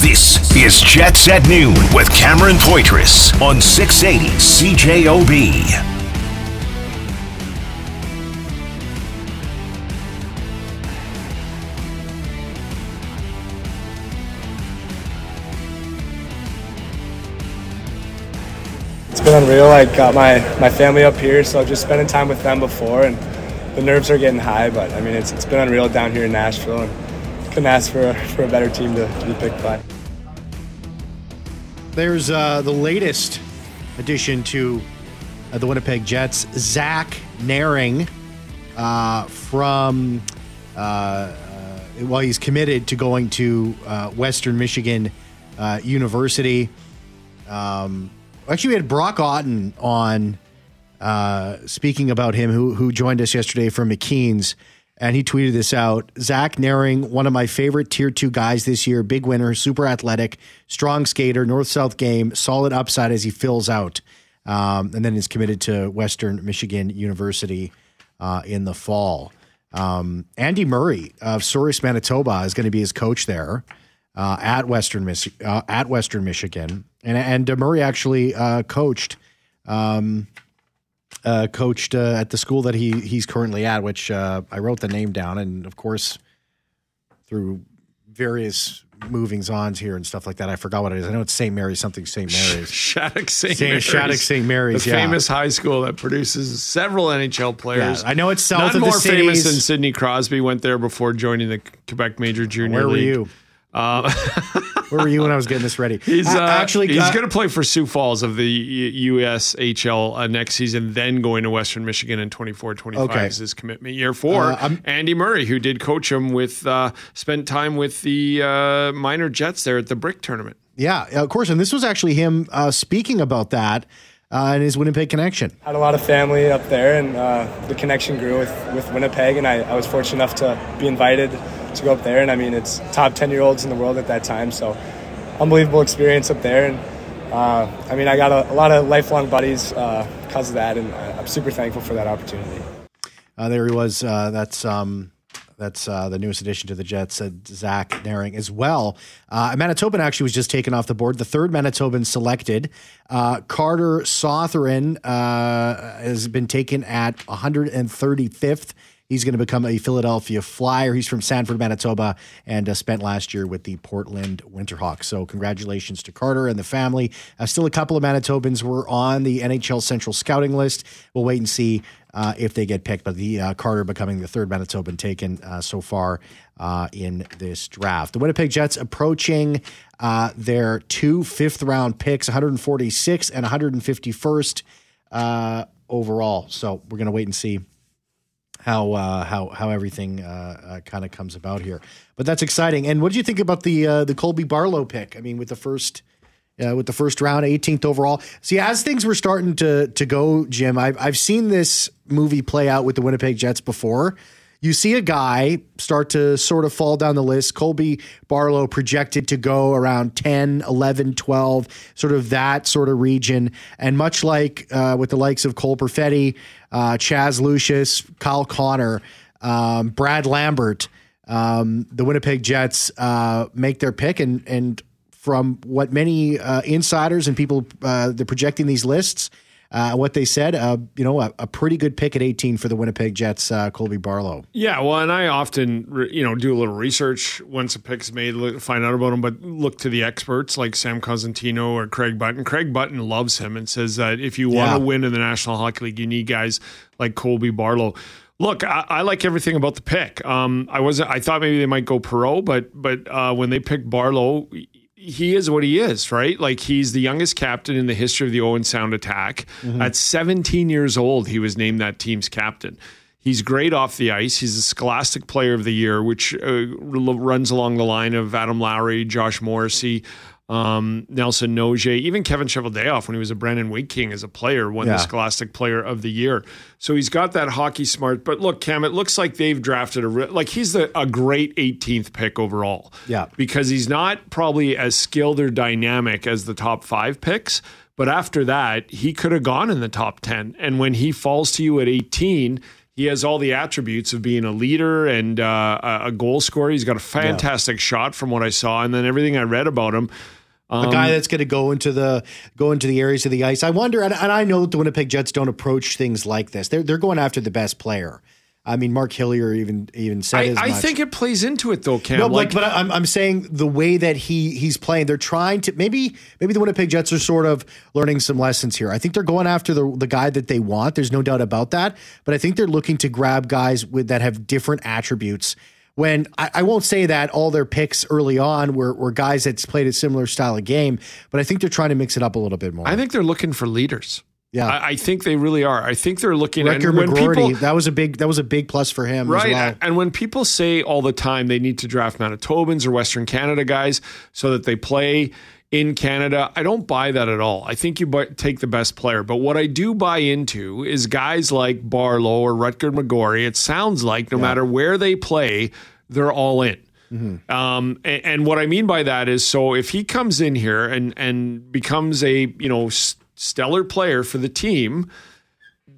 This is Jets at Noon with Cameron Poitras on 680 CJOB. It's been unreal. I got my, my family up here, so I've just spending time with them before, and the nerves are getting high. But I mean, it's, it's been unreal down here in Nashville, and couldn't ask for a, for a better team to, to be picked by. There's uh, the latest addition to uh, the Winnipeg Jets, Zach Nehring, uh, from uh, uh, well, he's committed to going to uh, Western Michigan University. Um, actually, we had Brock Otten on speaking about him, who who joined us yesterday from McKeen's, and he tweeted this out. Zach Nehring, one of my favorite tier two guys this year, big winner, super athletic, strong skater, north south game, solid upside as he fills out, um, and then is committed to Western Michigan University uh, in the fall. Um, Andy Murray of Souris, Manitoba, is going to be his coach there uh, at Western uh, at Western Michigan, and and Murray actually uh, coached um, uh, coached uh, at the school that he he's currently at, which uh, I wrote the name down, and of course through various movings ons here and stuff like that, I forgot what it is. I know it's St. Mary's, something St. Mary's. Shattuck St. Saint- Mary's. Shattuck St. Mary's, The yeah. famous high school that produces several NHL players. Yeah, I know it's south None of the more famous cities. than Sidney Crosby went there before joining the Quebec Major Junior Where were League. you? Uh, Where were you when I was getting this ready? He's uh, actually he's uh, going to play for Sioux Falls of the USHL uh, next season, then going to Western Michigan in 24-25 Okay. is his commitment year for Uh, Andy Murray, who did coach him with uh, spent time with the uh, minor Jets there at the Brick tournament. Yeah, of course. And this was actually him uh, speaking about that uh, in his Winnipeg connection. Had a lot of family up there, and uh, the connection grew with, with Winnipeg, and I, I was fortunate enough to be invited to go up there. And I mean, it's top 10 year olds in the world at that time, so unbelievable experience up there. And uh, I mean, I got a, a lot of lifelong buddies uh, because of that, and I'm super thankful for that opportunity. Uh, there he was. Uh, that's um, that's uh, the newest addition to the Jets, uh, Zach Nehring, as well. Uh, Manitoban actually was just taken off the board. The third Manitoban selected, uh, Carter Sotheran, uh, has been taken at 135th. He's going to become a Philadelphia Flyer. He's from Sanford, Manitoba, and uh, spent last year with the Portland Winterhawks. So, congratulations to Carter and the family. Uh, still, a couple of Manitobans were on the NHL Central scouting list. We'll wait and see uh, if they get picked. But the uh, Carter becoming the third Manitoban taken uh, so far uh, in this draft. The Winnipeg Jets approaching their two fifth round picks, 146 and 151st uh, overall. So, we're going to wait and see how uh, how how everything uh, uh, kind of comes about here. But that's exciting. And what do you think about the uh, the Colby Barlow pick? I mean, with the first uh, with the first round, 18th overall. See, as things were starting to to go, Jim, I've I've seen this movie play out with the Winnipeg Jets before. You see a guy start to sort of fall down the list. Colby Barlow projected to go around 10, 11, 12, sort of that sort of region. And much like uh, with the likes of Cole Perfetti, uh, Chaz Lucius, Kyle Connor, um, Brad Lambert, um, the Winnipeg Jets uh, make their pick. And, and from what many uh, insiders and people uh, they're projecting these lists, uh, what they said, uh, you know, a, a pretty good pick at 18 for the Winnipeg Jets, uh, Colby Barlow. Yeah, well, and I often, re- you know, do a little research once a pick's made, look, find out about him, but look to the experts like Sam Cosentino or Craig Button. Craig Button loves him and says that if you want Yeah. to win in the National Hockey League, you need guys like Colby Barlow. Look, I, I like everything about the pick. Um, I wasn't. I thought maybe they might go Perreault, but but uh, when they picked Barlow, he is what he is, right? Like he's the youngest captain in the history of the Owen Sound attack. At 17 years old, he was named that team's captain. He's great off the ice. He's a Scholastic Player of the Year, which uh, runs along the line of Adam Lowry, Josh Morrissey, um, Nelson Nogier, even Kevin Cheveldayoff when he was a Brandon Wheat King as a player won Yeah. the Scholastic Player of the Year. So he's got that hockey smart. But look, Cam, it looks like they've drafted a re- like he's the, a great 18th pick overall. Yeah. because he's not probably as skilled or dynamic as the top five picks. But after that, he could have gone in the top 10. And when he falls to you at 18, he he has all the attributes of being a leader and uh, a goal scorer. He's got a fantastic yeah. shot from what I saw, and then everything I read about him. Um, a guy that's going to go into the go into the areas of the ice. I wonder, and, and I know that the Winnipeg Jets don't approach things like this. They're they're going after the best player. I mean, Mark Hillier even even said I, I think it plays into it though, Cam. No, like, but I'm I'm saying the way that he he's playing, they're trying to maybe maybe the Winnipeg Jets are sort of learning some lessons here. I think they're going after the the guy that they want. There's no doubt about that. But I think they're looking to grab guys with that have different attributes. When I, I won't say that all their picks early on were, were guys that's played a similar style of game, but I think they're trying to mix it up a little bit more. I think they're looking for leaders. Yeah, I, I, think they really are. I think they're looking at when people that was a big that was a big plus for him, right? Well. And when people say all the time they need to draft Manitobans or Western Canada guys so that they play in Canada, I don't buy that at all. I think you take the best player, but what I do buy into is guys like Barlow or Rutger McGroarty. It sounds like no yeah. matter where they play, they're all in. Mm-hmm. Um, and, and, what I mean by that is, so if he comes in here and and becomes a you know stellar player for the team,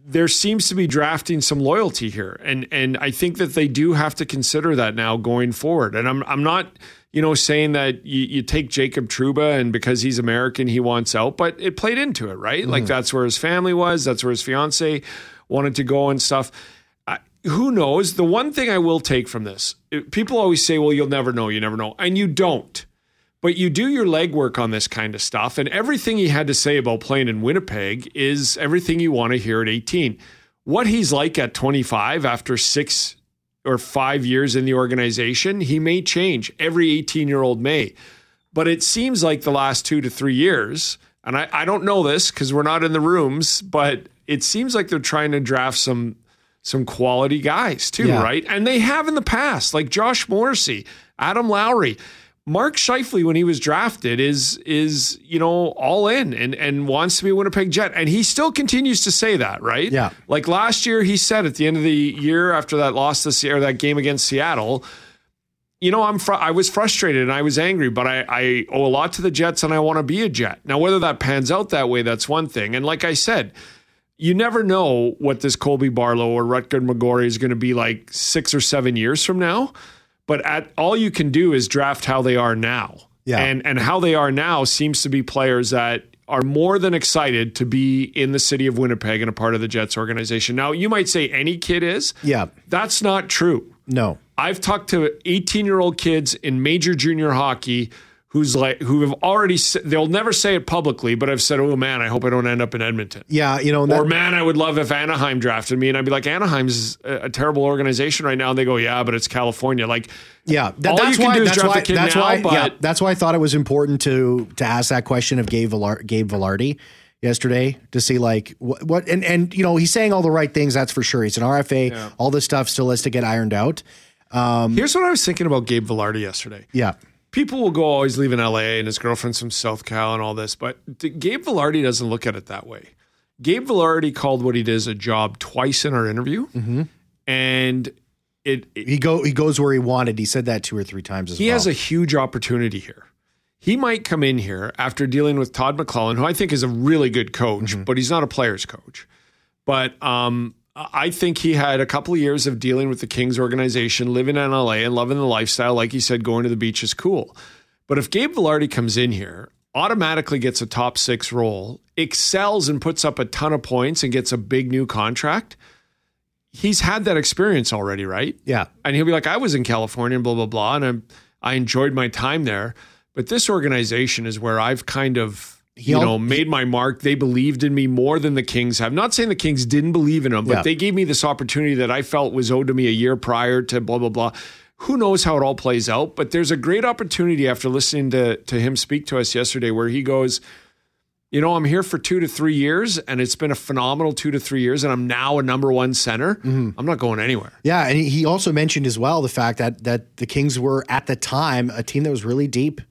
there seems to be drafting some loyalty here, and and I think that they do have to consider that now going forward. And I'm I'm not you know saying that you, you take Jacob Trouba and because he's American he wants out, but it played into it, right? Mm-hmm. Like that's where his family was, that's where his fiance wanted to go and stuff. who knows? The one thing I will take from this, people always say, "Well, you'll never know, you never know," and you don't. But you do your legwork on this kind of stuff, and everything he had to say about playing in Winnipeg is everything you want to hear at 18. What he's like at 25 after six or five years in the organization, he may change. Every 18 year old may. But it seems like the last two to three years, and I, I don't know this because we're not in the rooms, but it seems like they're trying to draft some some quality guys too, yeah. right? And they have in the past, like Josh Morrissey, Adam Lowry. Mark Scheifele, when he was drafted, is is you know all in and and wants to be a Winnipeg Jet, and he still continues to say that, right? Yeah. Like last year, he said at the end of the year after that loss this year, that game against Seattle, you know, I'm fr- I was frustrated and I was angry, but I, I owe a lot to the Jets and I want to be a Jet. Now, whether that pans out that way, that's one thing. And like I said, you never know what this Colby Barlow or Rutger McGroarty is going to be like six or seven years from now. But at all you can do is draft how they are now. Yeah. And and how they are now seems to be players that are more than excited to be in the city of Winnipeg and a part of the Jets organization. Now, you might say any kid is. Yeah. That's not true. No. I've talked to 18 year old kids in major junior hockey who's like who have already they'll never say it publicly, but I've said, "Oh man, I hope I don't end up in Edmonton." Yeah, you know, that, or man, I would love if Anaheim drafted me, and I'd be like, "Anaheim's a, a terrible organization right now." And they go, "Yeah, but it's California." Like, yeah, that, that's why. That's why. That's now, why. yeah, that's why I thought it was important to to ask that question of Gabe Gabe Vilardi yesterday to see like what, what, and and you know he's saying all the right things. That's for sure. He's an RFA. Yeah. All this stuff still has to get ironed out. Um, Here's what I was thinking about Gabe Vilardi yesterday. Yeah people will go always leave in LA and his girlfriend's from South Cal and all this, but Gabe Vilardi doesn't look at it that way. Gabe Vilardi called what he does a job twice in our interview, mm-hmm. and it, it, he go he goes where he wanted. He said that two or three times. he well. has a huge opportunity here. He might come in here after dealing with Todd McLellan, who I think is a really good coach, mm-hmm. but he's not a player's coach. But um, I think he had a couple of years of dealing with the Kings organization, living in LA and loving the lifestyle. Like he said, going to the beach is cool. But if Gabe Vilardi comes in here, automatically gets a top six role, excels and puts up a ton of points and gets a big new contract, he's had that experience already, right? Yeah. And he'll be like, I was in California and blah, blah, blah. And I'm, I enjoyed my time there. But this organization is where I've kind of you know, made my mark. They believed in me more than the Kings have. Not saying the Kings didn't believe in him, but yeah. they gave me this opportunity that I felt was owed to me a year prior to blah blah blah. Who knows how it all plays out? But there's a great opportunity after listening to to him speak to us yesterday, where he goes, you know, I'm here for two to three years, and it's been a phenomenal two to three years, and I'm now a number one center. Mm-hmm. I'm not going anywhere. Yeah, and he also mentioned as well the fact that that the Kings were at the time a team that was really deep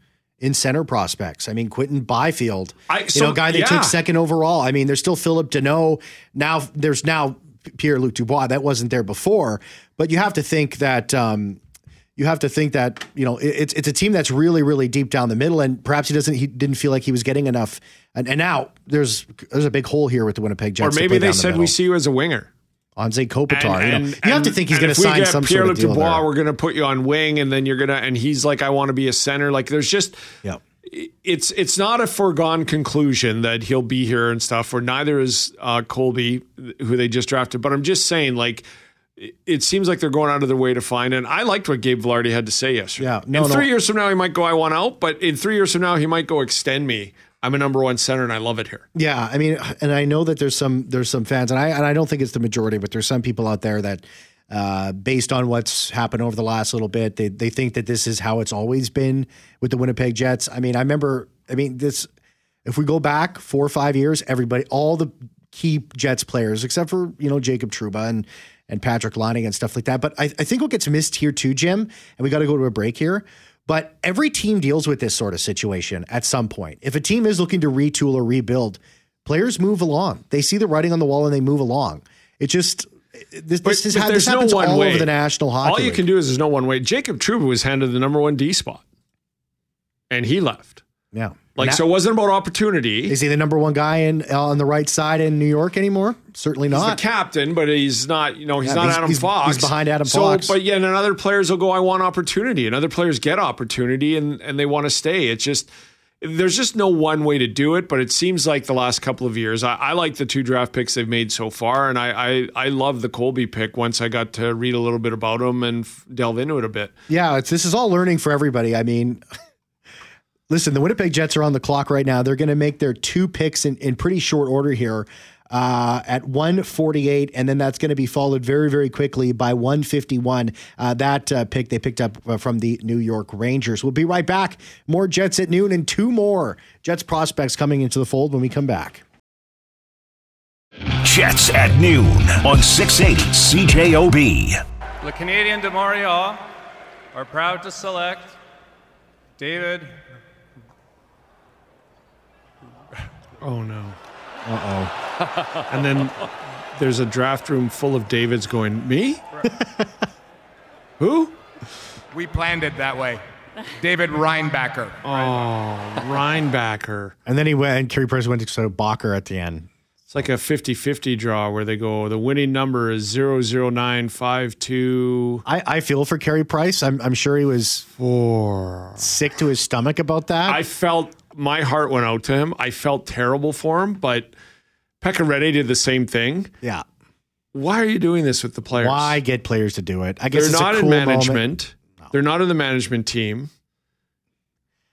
in center prospects. I mean, Quinton Byfield, I, so, you know, guy they yeah. took second overall. I mean, there's still Phillip Danault. Now there's now Pierre Luc Dubois. That wasn't there before, but you have to think that. Um, you have to think that you know it's it's a team that's really really deep down the middle, and perhaps he doesn't he didn't feel like he was getting enough. And, and now there's there's a big hole here with the Winnipeg Jets. Or maybe they said the we see you as a winger. Anze Kopitar. And- you, know, and- you have to think he's going to sign some Pierre sort of deal Dubois, we're going to put you on wing, and then you're gonna, and he's like, I want to be a center. Like, there's just, Yeah. it's it's not a foregone conclusion that he'll be here and stuff. Or neither is uh, Colby, who they just drafted. But I'm just saying, like, it- seems like they're going out of their way to find. And I liked what Gabe Vilardi had to say yesterday. Yeah, no, in no. three years from now, he might go, I want out. But in three years from now, he might go, extend me. I'm a number one center, and I love it here. Yeah, I mean, and I know that there's some there's some fans, and I and I don't think it's the majority, but there's some people out there that, uh, based on what's happened over the last little bit, they they think that this is how it's always been with the Winnipeg Jets. I mean, I remember, I mean, this if we go back four or five years, everybody, all the key Jets players, except for you know Jacob Trouba and and Patrik Laine and stuff like that. But I, I think what gets missed here too, Jim, and we got to go to a break here. But every team deals with this sort of situation at some point. If a team is looking to retool or rebuild, players move along. They see the writing on the wall and they move along. It just this this, is how, this no happens one all way. over the National Hockey All you League. can do is there's no one way. Jacob Trouba was handed the number one D spot, and he left. yeah. Like, Na- so it wasn't about opportunity. is he the number one guy in uh, on the right side in New York anymore? Certainly He's not. the captain, but he's not. You know, he's Yeah, not he's- Adam he's- Fox. he's behind Adam so, Fox. But yeah, and other players will go. I want opportunity, and other players get opportunity, and and they want to stay. It's just there's just no one way to do it. But it seems like the last couple of years, I, I like the two draft picks they've made so far, and I I, I love the Colby pick. Once I got to read a little bit about him and f- delve into it a bit. Yeah, it's this is all learning for everybody. I mean, listen, the Winnipeg Jets are on the clock right now. They're going to make their two picks in, in pretty short order here uh, at 148, and then that's going to be followed very, very quickly by 151. Uh, that uh, pick they picked up uh, from the New York Rangers. We'll be right back. More Jets at noon and two more Jets prospects coming into the fold when we come back. Jets at noon on 680 CJOB. The Canadiens de Montreal are proud to select David Oh no. Uh oh. and then there's a draft room full of Davids going, Me? Who? We planned it that way. David Reinbacher. Oh, Reinbacher. And then he went, and Carey Price went to so Bacher at the end. It's like a 50 50 draw where they go, the winning number is 00952. I, I feel for Carey Price. I'm, I'm sure he was Four. sick to his stomach about that. I felt my heart went out to him. I felt terrible for him, but Pekka Rinne did the same thing. yeah. Why are you doing this with the players? Why get players to do it? I guess They're not in cool moment. management. They're not in the management team.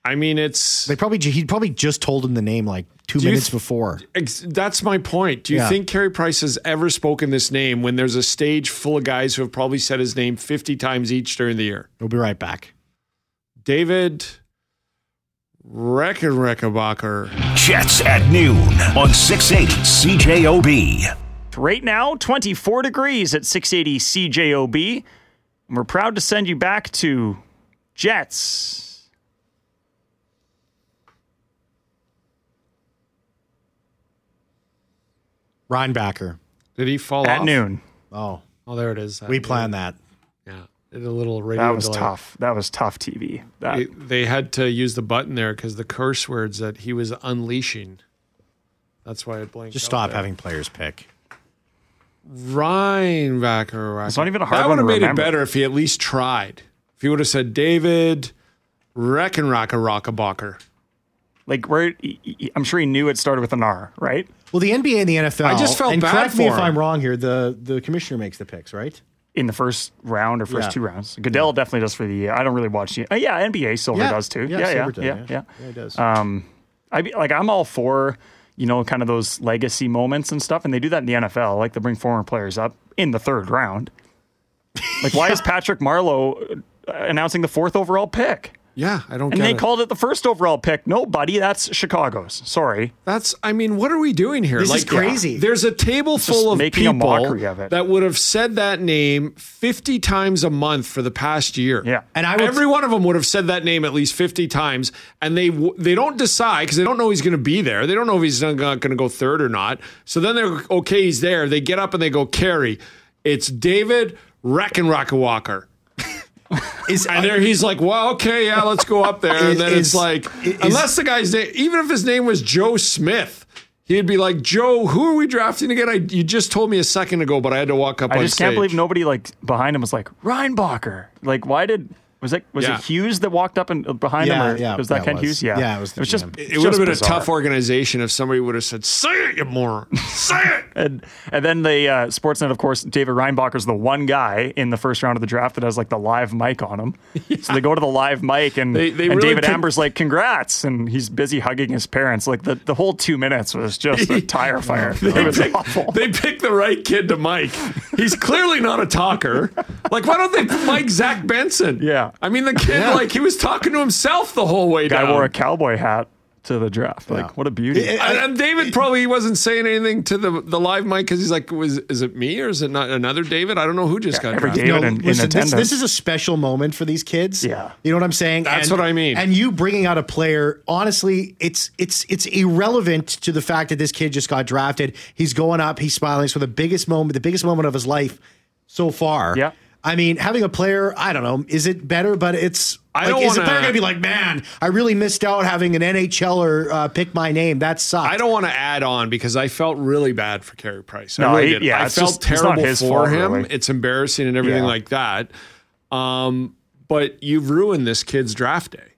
I mean, it's They probably he probably just told him the name like two minutes th- before. Ex- That's my point. Do you Yeah. think Carey Price has ever spoken this name when there's a stage full of guys who have probably said his name 50 times each during the year? We'll be right back. David Reckenreckenbacher. Jets at noon on 680 CJOB. Right now, 24 degrees at 680 CJOB. And we're proud to send you back to Jets. Reinbacher. Did he fall At off? noon. Oh, Oh, there it is. we planned that. Yeah. Did a little radio That was delay. tough. That was tough TV. That, They, they had to use the button there because the curse words that he was unleashing. That's why it blinked. Just out stop there. having players pick. Reinbacher. It's not even a hard That one would have made remember. it better if he at least tried. If he would have said David Reckenrackerockabacher. like, where he- he- I'm sure he knew it started with an R, right? Well, the NBA and the NFL. I just felt and bad correct me for if. I'm wrong here. The the commissioner makes the picks, right? In the first round or first Yeah. two rounds. Goodell definitely does for the year. I don't really watch the. Uh, yeah, NBA Silver does too. Yeah, Yeah, yeah, Silver does, yeah, yeah. yeah. Yeah, he does. Um, I like I'm all for you know kind of those legacy moments and stuff, and they do that in the NFL. Like they bring former players up in the third round. Like why is Patrick Marleau uh, announcing the fourth overall pick? Yeah, I don't And get they it. called it the first overall pick. No, buddy, that's Chicago's. Sorry. That's, I mean, what are we doing here? This is crazy. There's a table full of people of that would have said that name 50 times a month for the past year. Yeah. And I will Every one of them would have said that name at least 50 times, and they they don't decide because they don't know he's going to be there. They don't know if he's going to go third or not. So then they're okay, he's there. They get up and they go, Carey, it's David Reckenrockawalker. Is And there he's like, well, okay, yeah, let's go up there. And then Is- it's like, is- unless the guy's name, even if his name was Joe Smith, He'd be like, Joe, who are we drafting again? I, you just told me a second ago, but I had to walk up I on just can't believe nobody like behind him was like Reinbacher. Like, why did was it was Yeah. it Hughes that walked up and uh, behind Yeah, him? Or yeah, was that yeah, it Ken was. Hughes? Yeah, Yeah, it was the it was just GM. It would have been bizarre. a tough organization if somebody would have said, "Say it, you moron! Say it." And and then the uh, Sportsnet, of course, David Reinbacher's the one guy in the first round of the draft that has like the live mic on him. So they go to the live mic, and, They- they and really David pick- Amber's like, "Congrats!" and he's busy hugging his parents. Like the, the whole two minutes was just a tire fire. it was awful. They picked the right kid to Mike. He's clearly not a talker. Like, why don't they Mike Zach Benson? Yeah. I mean, the kid, like, he was talking to himself the whole way Guy down. wore a cowboy hat to the draft. Like, Yeah. what a beauty! It- and, and David probably wasn't saying anything to the the live mic because he's like, "Was is it me or is it not another David? I don't know who just got every drafted." David No, in, in listen, this, attendance. this is a special moment for these kids. Yeah. you know what I'm saying. That's And- what I mean. And you bringing out a player, honestly, it's it's it's irrelevant to the fact that this kid just got drafted. He's going up, he's smiling. It's for the biggest moment, the biggest moment of his life so far. Yeah. I mean, having a player, I don't know, is it better? But it's. I like, don't is the wanna- player going to be like, man, I really missed out having an NHLer uh, pick my name? That sucked. I don't want to add on because I felt really bad for Carey Price. I No, really he- did. yeah, I felt just- terrible his for fault, him. really. It's embarrassing and everything Yeah. like that. Um, but you've ruined this kid's draft day.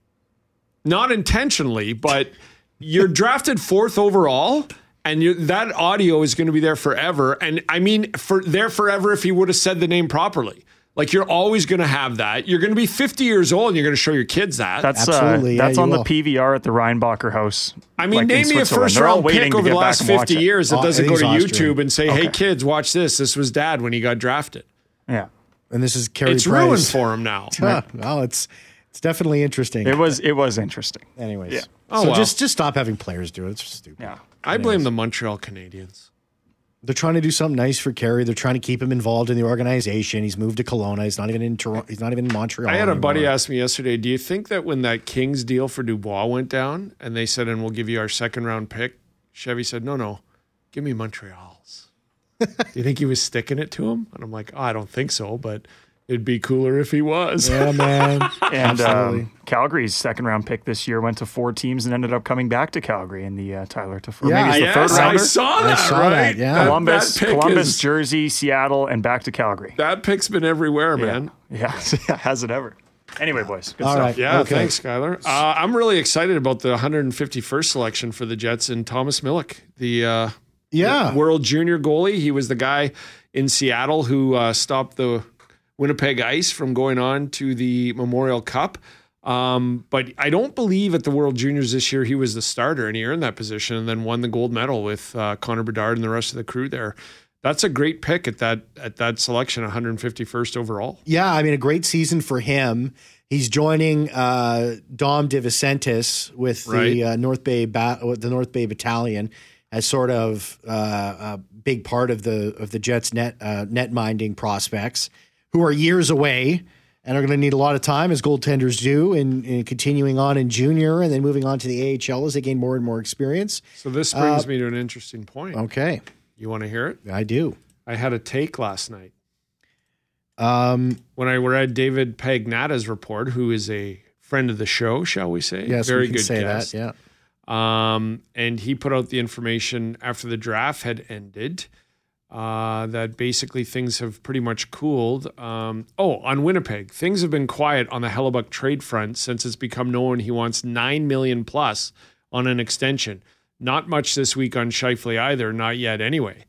Not intentionally, but you're drafted fourth overall. And you, that audio is going to be there forever. And I mean, for there forever if he would have said the name properly. Like you're always going to have that. You're going to be 50 years old and you're going to show your kids that. That's Absolutely, uh, that's you on will. the PVR at the Reinbacher house. I mean, like, in name me a first round pick over the last 50 years that Oh, doesn't go to Austrian. YouTube and say, hey, Okay. kids, watch this. This was dad when he got drafted. Yeah, and this is Carey It's Price. ruined for him now. Huh, well, it's it's definitely interesting. it was it was interesting. Anyways, Yeah. Oh, so well. just just stop having players do it. It's just stupid. Yeah. I blame the Montreal Canadiens. They're trying to do something nice for Carey. They're trying to keep him involved in the organization. He's moved to Kelowna. He's not even in Toronto. He's not even in Montreal. I had a buddy ask me yesterday, do you think that when that Kings deal for Dubois went down and they said, and we'll give you our second round pick, Chevy said, no, no, give me Montreal's. do you think he was sticking it to him? And I'm like, oh, I don't think so, but it'd be cooler if he was. Yeah, man. And Absolutely. um, Calgary's second round pick this year went to four teams and ended up coming back to Calgary in the uh, Tyler to Yeah, maybe it's the yes, third I rounder. saw that, I saw right? that, yeah. Columbus, that Columbus, is- Jersey, Seattle, and back to Calgary. that pick's been everywhere, man. Yeah, has it ever? Anyway, boys, good All stuff. right. Yeah, Okay. thanks, Skylar. Uh, I'm really excited about the 151st selection for the Jets and Thomas Milic, the uh, Yeah. World Junior goalie. He was the guy in Seattle who uh, stopped the Winnipeg Ice from going on to the Memorial Cup. Um, but I don't believe at the World Juniors this year he was the starter, and he earned that position and then won the gold medal with uh, Connor Bedard and the rest of the crew there. That's a great pick at that at that selection, 151st overall. Yeah, I mean, a great season for him. He's joining uh, Dom DiVincentiis with Right. the uh, North Bay ba- with the North Bay Battalion as sort of uh, a big part of the of the Jets net uh, net minding prospects who are years away and are going to need a lot of time as goaltenders do in, in continuing on in junior and then moving on to the AHL as they gain more and more experience. So this brings me to an interesting point. Okay, You want to hear it? I do. I had a take last night Um, when I read David Pagnotta's report, who is a friend of the show, shall we say? yes, very good say guest. that. Yeah. Um, and he put out the information after the draft had ended uh, that basically things have pretty much cooled. Um, oh, on Winnipeg, things have been quiet on the Hellebuyck trade front since it's become known he wants nine million plus on an extension. Not much this week on Scheifele either, not yet anyway.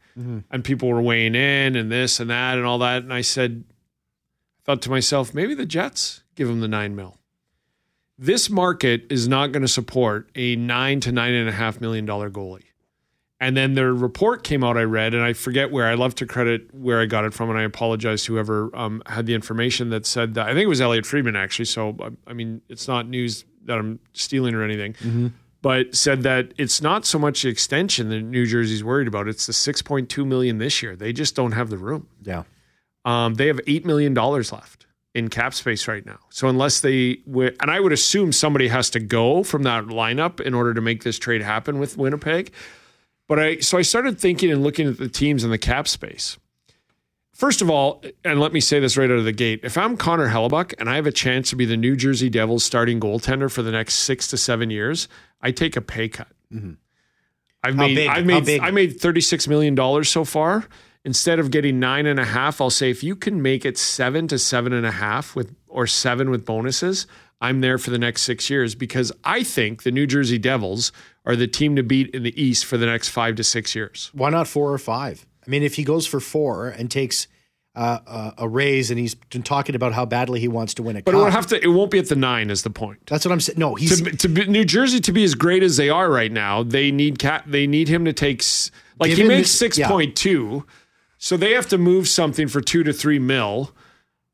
And people were weighing in and this and that and all that. And I said, I thought to myself, maybe the Jets give him the nine mil this market is not going to support a nine to nine and a half million dollar goalie. And then their report came out, I read, and I forget where. I love to credit where I got it from, and I apologize to whoever um, had the information that said that. I think it was Elliotte Friedman, actually. So, I- I mean, it's not news that I'm stealing or anything, but said that it's not so much the extension that New Jersey's worried about. It's the 6.2 million this year. They just don't have the room. Yeah. Um, they have eight million dollars left in cap space right now. So unless they, wi- and I would assume somebody has to go from that lineup in order to make this trade happen with Winnipeg. But I, so I started thinking and looking at the teams in the cap space. First of all, and let me say this right out of the gate: if I'm Connor Hellebuyck and I have a chance to be the New Jersey Devils starting goaltender for the next six to seven years, I take a pay cut. Mm-hmm. I've How made big? I've made? I made thirty six million dollars so far. Instead of getting nine and a half, I'll say if you can make it seven to seven and a half with or seven with bonuses, I'm there for the next six years because I think the New Jersey Devils are the team to beat in the East for the next five to six years. Why not four or five? I mean, if he goes for four and takes uh, uh, a raise, and he's been talking about how badly he wants to win a But cup. it will have to. It won't be at the nine. Is the point? That's what I'm saying. No, he's to, to be, New Jersey to be as great as they are right now, they need cat. They need him to take like he makes six yeah. point two, so they have to move something for two to three mil,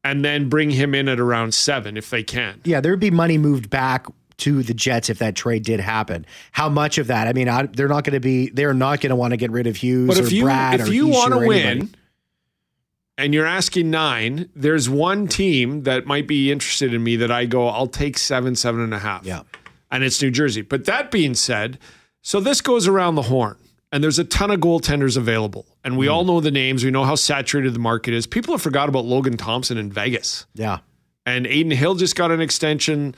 and then bring him in at around seven if they can. yeah, there'd be money moved back to the Jets if that trade did happen. How much of that? I mean, I, they're not going to be. They're not going to want to get rid of Hughes But or if you Brad if or you want to win, anybody. and you're asking nine, there's one team that might be interested in me that I go, I'll take seven, seven and a half. Yeah. and it's New Jersey. But that being said, so this goes around the horn, and there's a ton of goaltenders available, and we hmm. all know the names. We know how saturated the market is. People have forgot about Logan Thompson in Vegas, yeah, and Adin Hill just got an extension.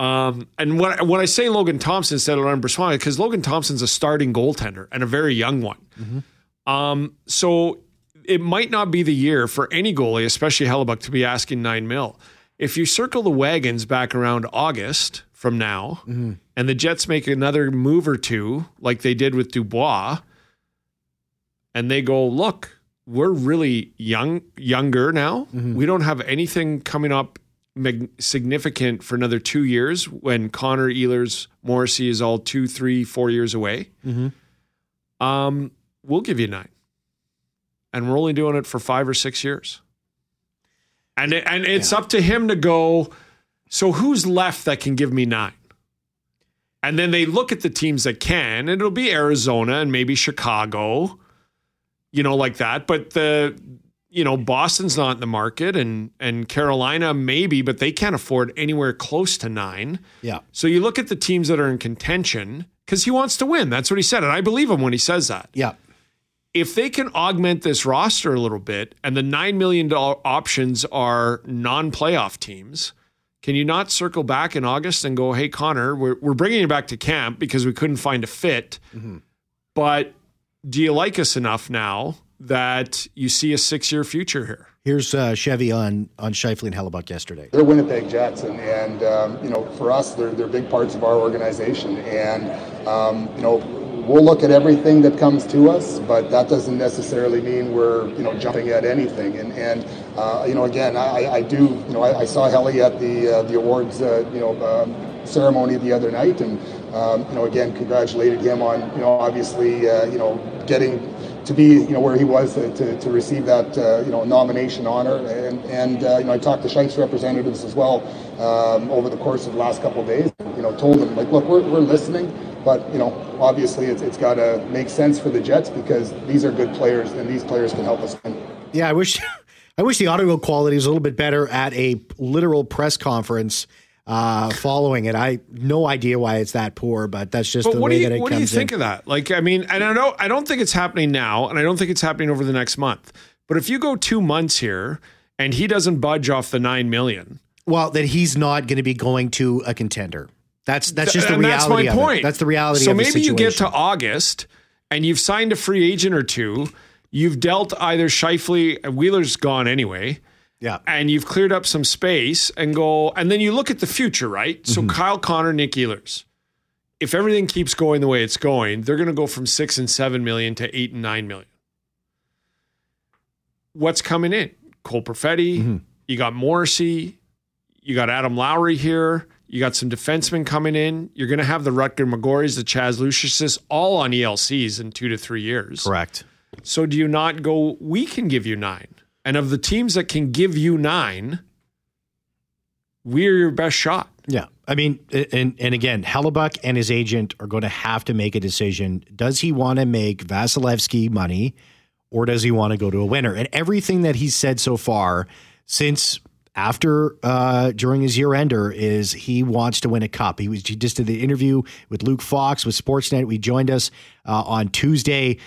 Um, and when when I say Logan Thompson instead of Laurent Brossoit, because Logan Thompson's a starting goaltender and a very young one. Um, so it might not be the year for any goalie, especially Hellebuyck, to be asking nine mil. If you circle the wagons back around August from now, and the Jets make another move or two, like they did with Dubois, and they go, look, we're really young, younger now. We don't have anything coming up significant for another two years when Connor Ehlers Morrissey is all two, three, four years away. Um, we'll give you nine, and we're only doing it for five or six years. And it, and it's up to him to go. So who's left that can give me nine? And then they look at the teams that can, and it'll be Arizona and maybe Chicago, you know, like that. But the you know Boston's not in the market, and and Carolina maybe, but they can't afford anywhere close to nine. yeah. So you look at the teams that are in contention because he wants to win. That's what he said, and I believe him when he says that. Yeah. If they can augment this roster a little bit, and the nine million dollar options are non-playoff teams, can you not circle back in August and go, "Hey, Connor, we're we're bringing you back to camp because we couldn't find a fit, mm-hmm. but do you like us enough now that you see a six-year future here?" Here's uh, Chevy on on Scheifele and Hellebuyck yesterday. They're Winnipeg Jets, and, and um, you know, for us, they're, they're big parts of our organization. And um, you know, we'll look at everything that comes to us, but that doesn't necessarily mean we're you know jumping at anything. And and uh, you know, again, I, I do you know I, I saw Helly at the uh, the awards uh, you know um, ceremony the other night, and um, you know, again, congratulated him on you know obviously uh, you know getting to be you know where he was to, to, to receive that uh, you know nomination honor and and uh, you know I talked to Shites representatives as well um, over the course of the last couple of days you know told them like look we're, we're listening but you know obviously it's, it's got to make sense for the Jets because these are good players and these players can help us win. Yeah, I wish I wish the audio quality was a little bit better at a literal press conference uh, following it. I no idea why it's that poor, but that's just But the what way you that it what do you think in. of that? Like, I mean, and I don't I don't think it's happening now, and I don't think it's happening over the next month. But if you go two months here and he doesn't budge off the nine million, Well, that he's not going to be going to a contender. That's that's just the and reality. that's my of point. It. That's the reality. So of the maybe you get to. August and you've signed a free agent or two. You've dealt either Scheifele, Wheeler's gone anyway. Yeah. and you've cleared up some space and go, and then you look at the future, right? So Mm-hmm. Kyle Connor, Nik Ehlers. If everything keeps going the way it's going, they're going to go from six and seven million to eight and nine million. What's coming in? Cole Perfetti. Mm-hmm. You got Morrissey. You got Adam Lowry here. You got some defensemen coming in. You're going to have the Rutger McGroartys, the Chaz Luciuses, all on ELCs in two to three years. Correct. So do you not go, we can give you nine? And of the teams that can give you nine, we're your best shot. Yeah. I mean, and and again, Hellebuyck and his agent are going to have to make a decision. Does he want to make Vasilevskiy money or does he want to go to a winner? And everything that he's said so far since after uh, during his year ender is he wants to win a cup. He was he just did the interview with Luke Fox with Sportsnet. We joined us uh, on Tuesday.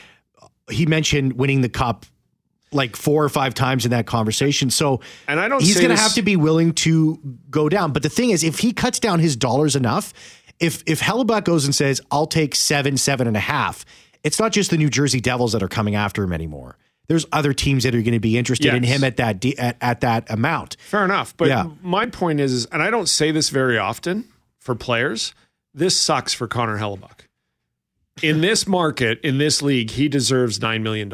He mentioned winning the cup like four or five times in that conversation. So And I don't he's going to have to be willing to go down. But the thing is, if he cuts down his dollars enough, if if Hellebuyck goes and says, "I'll take seven, seven and a half," it's not just the New Jersey Devils that are coming after him anymore. There's other teams that are going to be interested in him at that de- at, at that amount. Fair enough. But Yeah. my point is, is, and I don't say this very often for players, this sucks for Connor Hellebuyck. In this market, in this league, he deserves $9 million.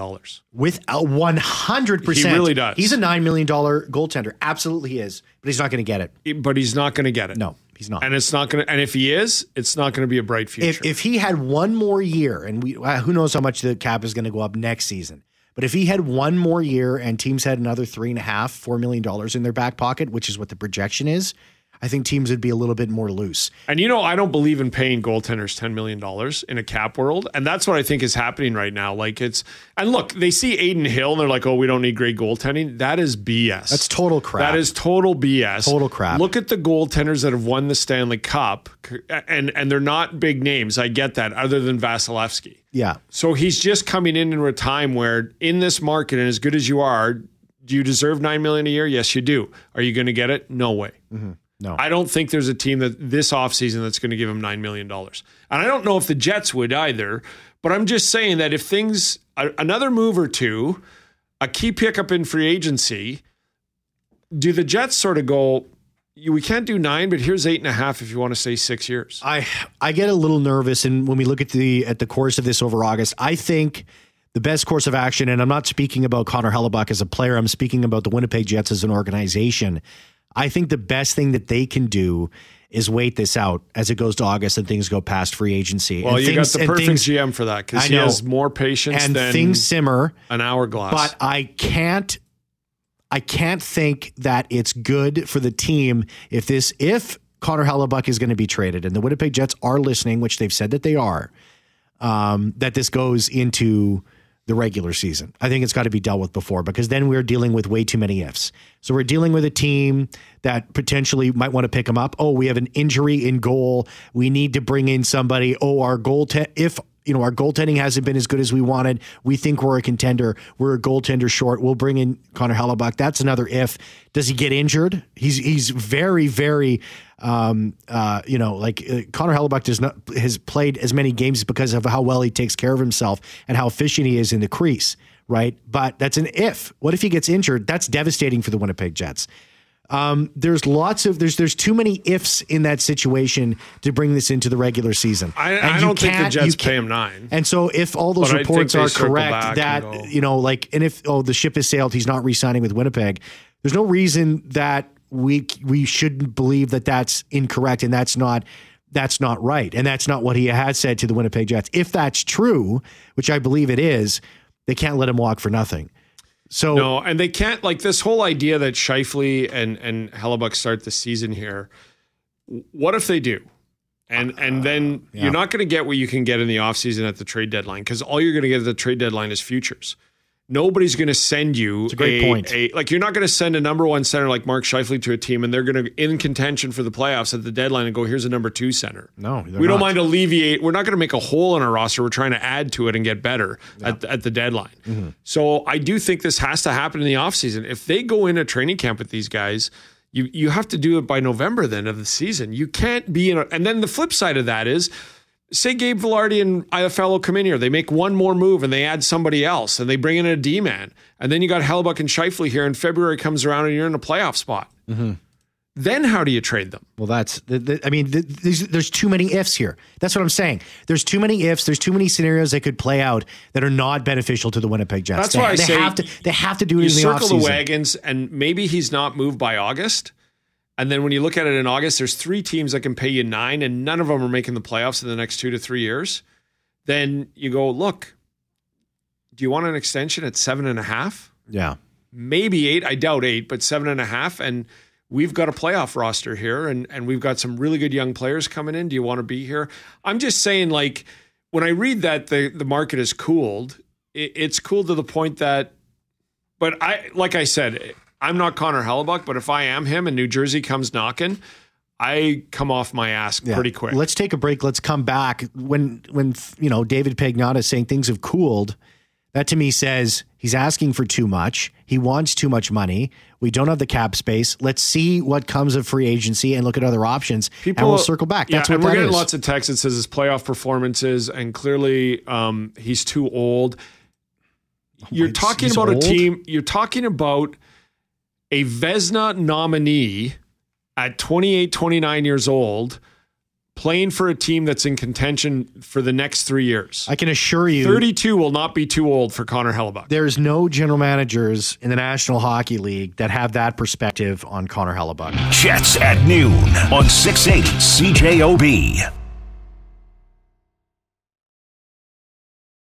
With a 100%. He really does. He's a $9 million goaltender. Absolutely he is. But he's not going to get it. But he's not going to get it. No, he's not. And it's not going to, and if he is, it's not going to be a bright future. if, if he had one more year, and we uh, who knows how much the cap is going to go up next season, but if he had one more year and teams had another three and a half, four million dollars in their back pocket, which is what the projection is, I think teams would be a little bit more loose. And you know, I don't believe in paying goaltenders $10 million in a cap world. And that's what I think is happening right now. Like it's, and look, they see Adin Hill and they're like, oh, we don't need great goaltending. That is BS. That's total crap. That is total BS. Total crap. Look at the goaltenders that have won the Stanley Cup and, and they're not big names. I get that, other than Vasilevskiy. Yeah, So he's just coming in in a time where in this market, and as good as you are, do you deserve 9 million a year? Yes, you do. Are you going to get it? No way. Mm-hmm. No. I don't think there's a team that this offseason that's going to give him $9 million. And I don't know if the Jets would either, but I'm just saying that if things, another move or two, a key pickup in free agency, do the Jets sort of go, we can't do nine, but here's eight and a half if you want to say six years? I I get a little nervous, and when we look at the at the course of this over August, I think the best course of action, and I'm not speaking about Connor Hellebuyck as a player, I'm speaking about the Winnipeg Jets as an organization. I think the best thing that they can do is wait this out as it goes to August and things go past free agency. Well, and you things, got the perfect things, GM for that because he has more patience and than things simmer. an hourglass. But I can't I can't think that it's good for the team if this if Connor Hellebuyck is going to be traded and the Winnipeg Jets are listening, which they've said that they are, um, that this goes into the regular season. I think it's got to be dealt with before because then we're dealing with way too many ifs. So we're dealing with a team that potentially might want to pick them up. Oh, we have an injury in goal. We need to bring in somebody. Oh, our goal te- if you know our goaltending hasn't been as good as we wanted. We think we're a contender. We're a goaltender short. We'll bring in Connor Hellebuyck. That's another if. Does he get injured? He's he's very very um, uh, you know like uh, Connor Hellebuyck does not has played as many games because of how well he takes care of himself and how efficient he is in the crease. Right, but that's an if. What if he gets injured? That's devastating for the Winnipeg Jets Um, there's lots of there's there's too many ifs in that situation to bring this into the regular season. I, And I don't think the Jets pay him nine. And so if all those But reports are correct, that you know, like, and if oh the ship has sailed, he's not re-signing with Winnipeg. There's no reason that we we shouldn't believe that that's incorrect and that's not that's not right and that's not what he has said to the Winnipeg Jets. If that's true, which I believe it is, they can't let him walk for nothing. So No, and they can't like this whole idea that Scheifele and and Hellebuyck start the season here. What if they do? And and then uh, yeah. you're not going to get what you can get in the offseason at the trade deadline because all you're going to get at the trade deadline is futures. Nobody's going to send you a great point. a- like you're not going to send a number one center like Mark Scheifele to a team and they're going to in contention for the playoffs at the deadline and go here's a number two center. No, we don't not. mind alleviate. We're not going to make a hole in our roster. We're trying to add to it and get better at, at the deadline. Mm-hmm. So I do think this has to happen in the offseason. If they go in a training camp with these guys, you you have to do it by November then of the season. You can't be in a, and then the flip side of that is say Gabe Vilardi and Iafallo come in here, they make one more move and they add somebody else and they bring in a D man. And then you got Hellebuyck and Scheifele here and February comes around and you're in a playoff spot. Mm-hmm. Then how do you trade them? Well, that's. The, the, I mean, the, there's, there's too many ifs here. That's what I'm saying. There's too many ifs. There's too many scenarios that could play out that are not beneficial to the Winnipeg Jets. That's they, why I they say have to. They have to do it you in the circle the wagons and maybe he's not moved by August. And then when you look at it in August, there's three teams that can pay you nine, and none of them are making the playoffs in the next two to three years. Then you go, look, do you want an extension at seven and a half? Yeah. Maybe eight. I doubt eight, but seven and a half. And we've got a playoff roster here, and, and we've got some really good young players coming in. Do you want to be here? I'm just saying, like, when I read that the, the market is cooled, it, it's cooled to the point that but I, like I said, I'm not Connor Hellebuyck, but if I am him and New Jersey comes knocking, I come off my ass Yeah. pretty quick. Let's take a break. Let's come back when when you know David Pagnotta is saying things have cooled. That to me says he's asking for too much. He wants too much money. We don't have the cap space. Let's see what comes of free agency and look at other options. and we'll circle back. That's yeah, what and we're that getting is. lots of texts that says his playoff performances, and clearly um, he's too old. You're he's- talking about old? a team. You're talking about a Vezina nominee at 28, 29 years old, playing for a team that's in contention for the next three years. I can assure you 32 will not be too old for Connor Hellebuyck. there's no general managers in the National Hockey League that have that perspective on Connor Hellebuyck. Jets at noon on 680 CJOB.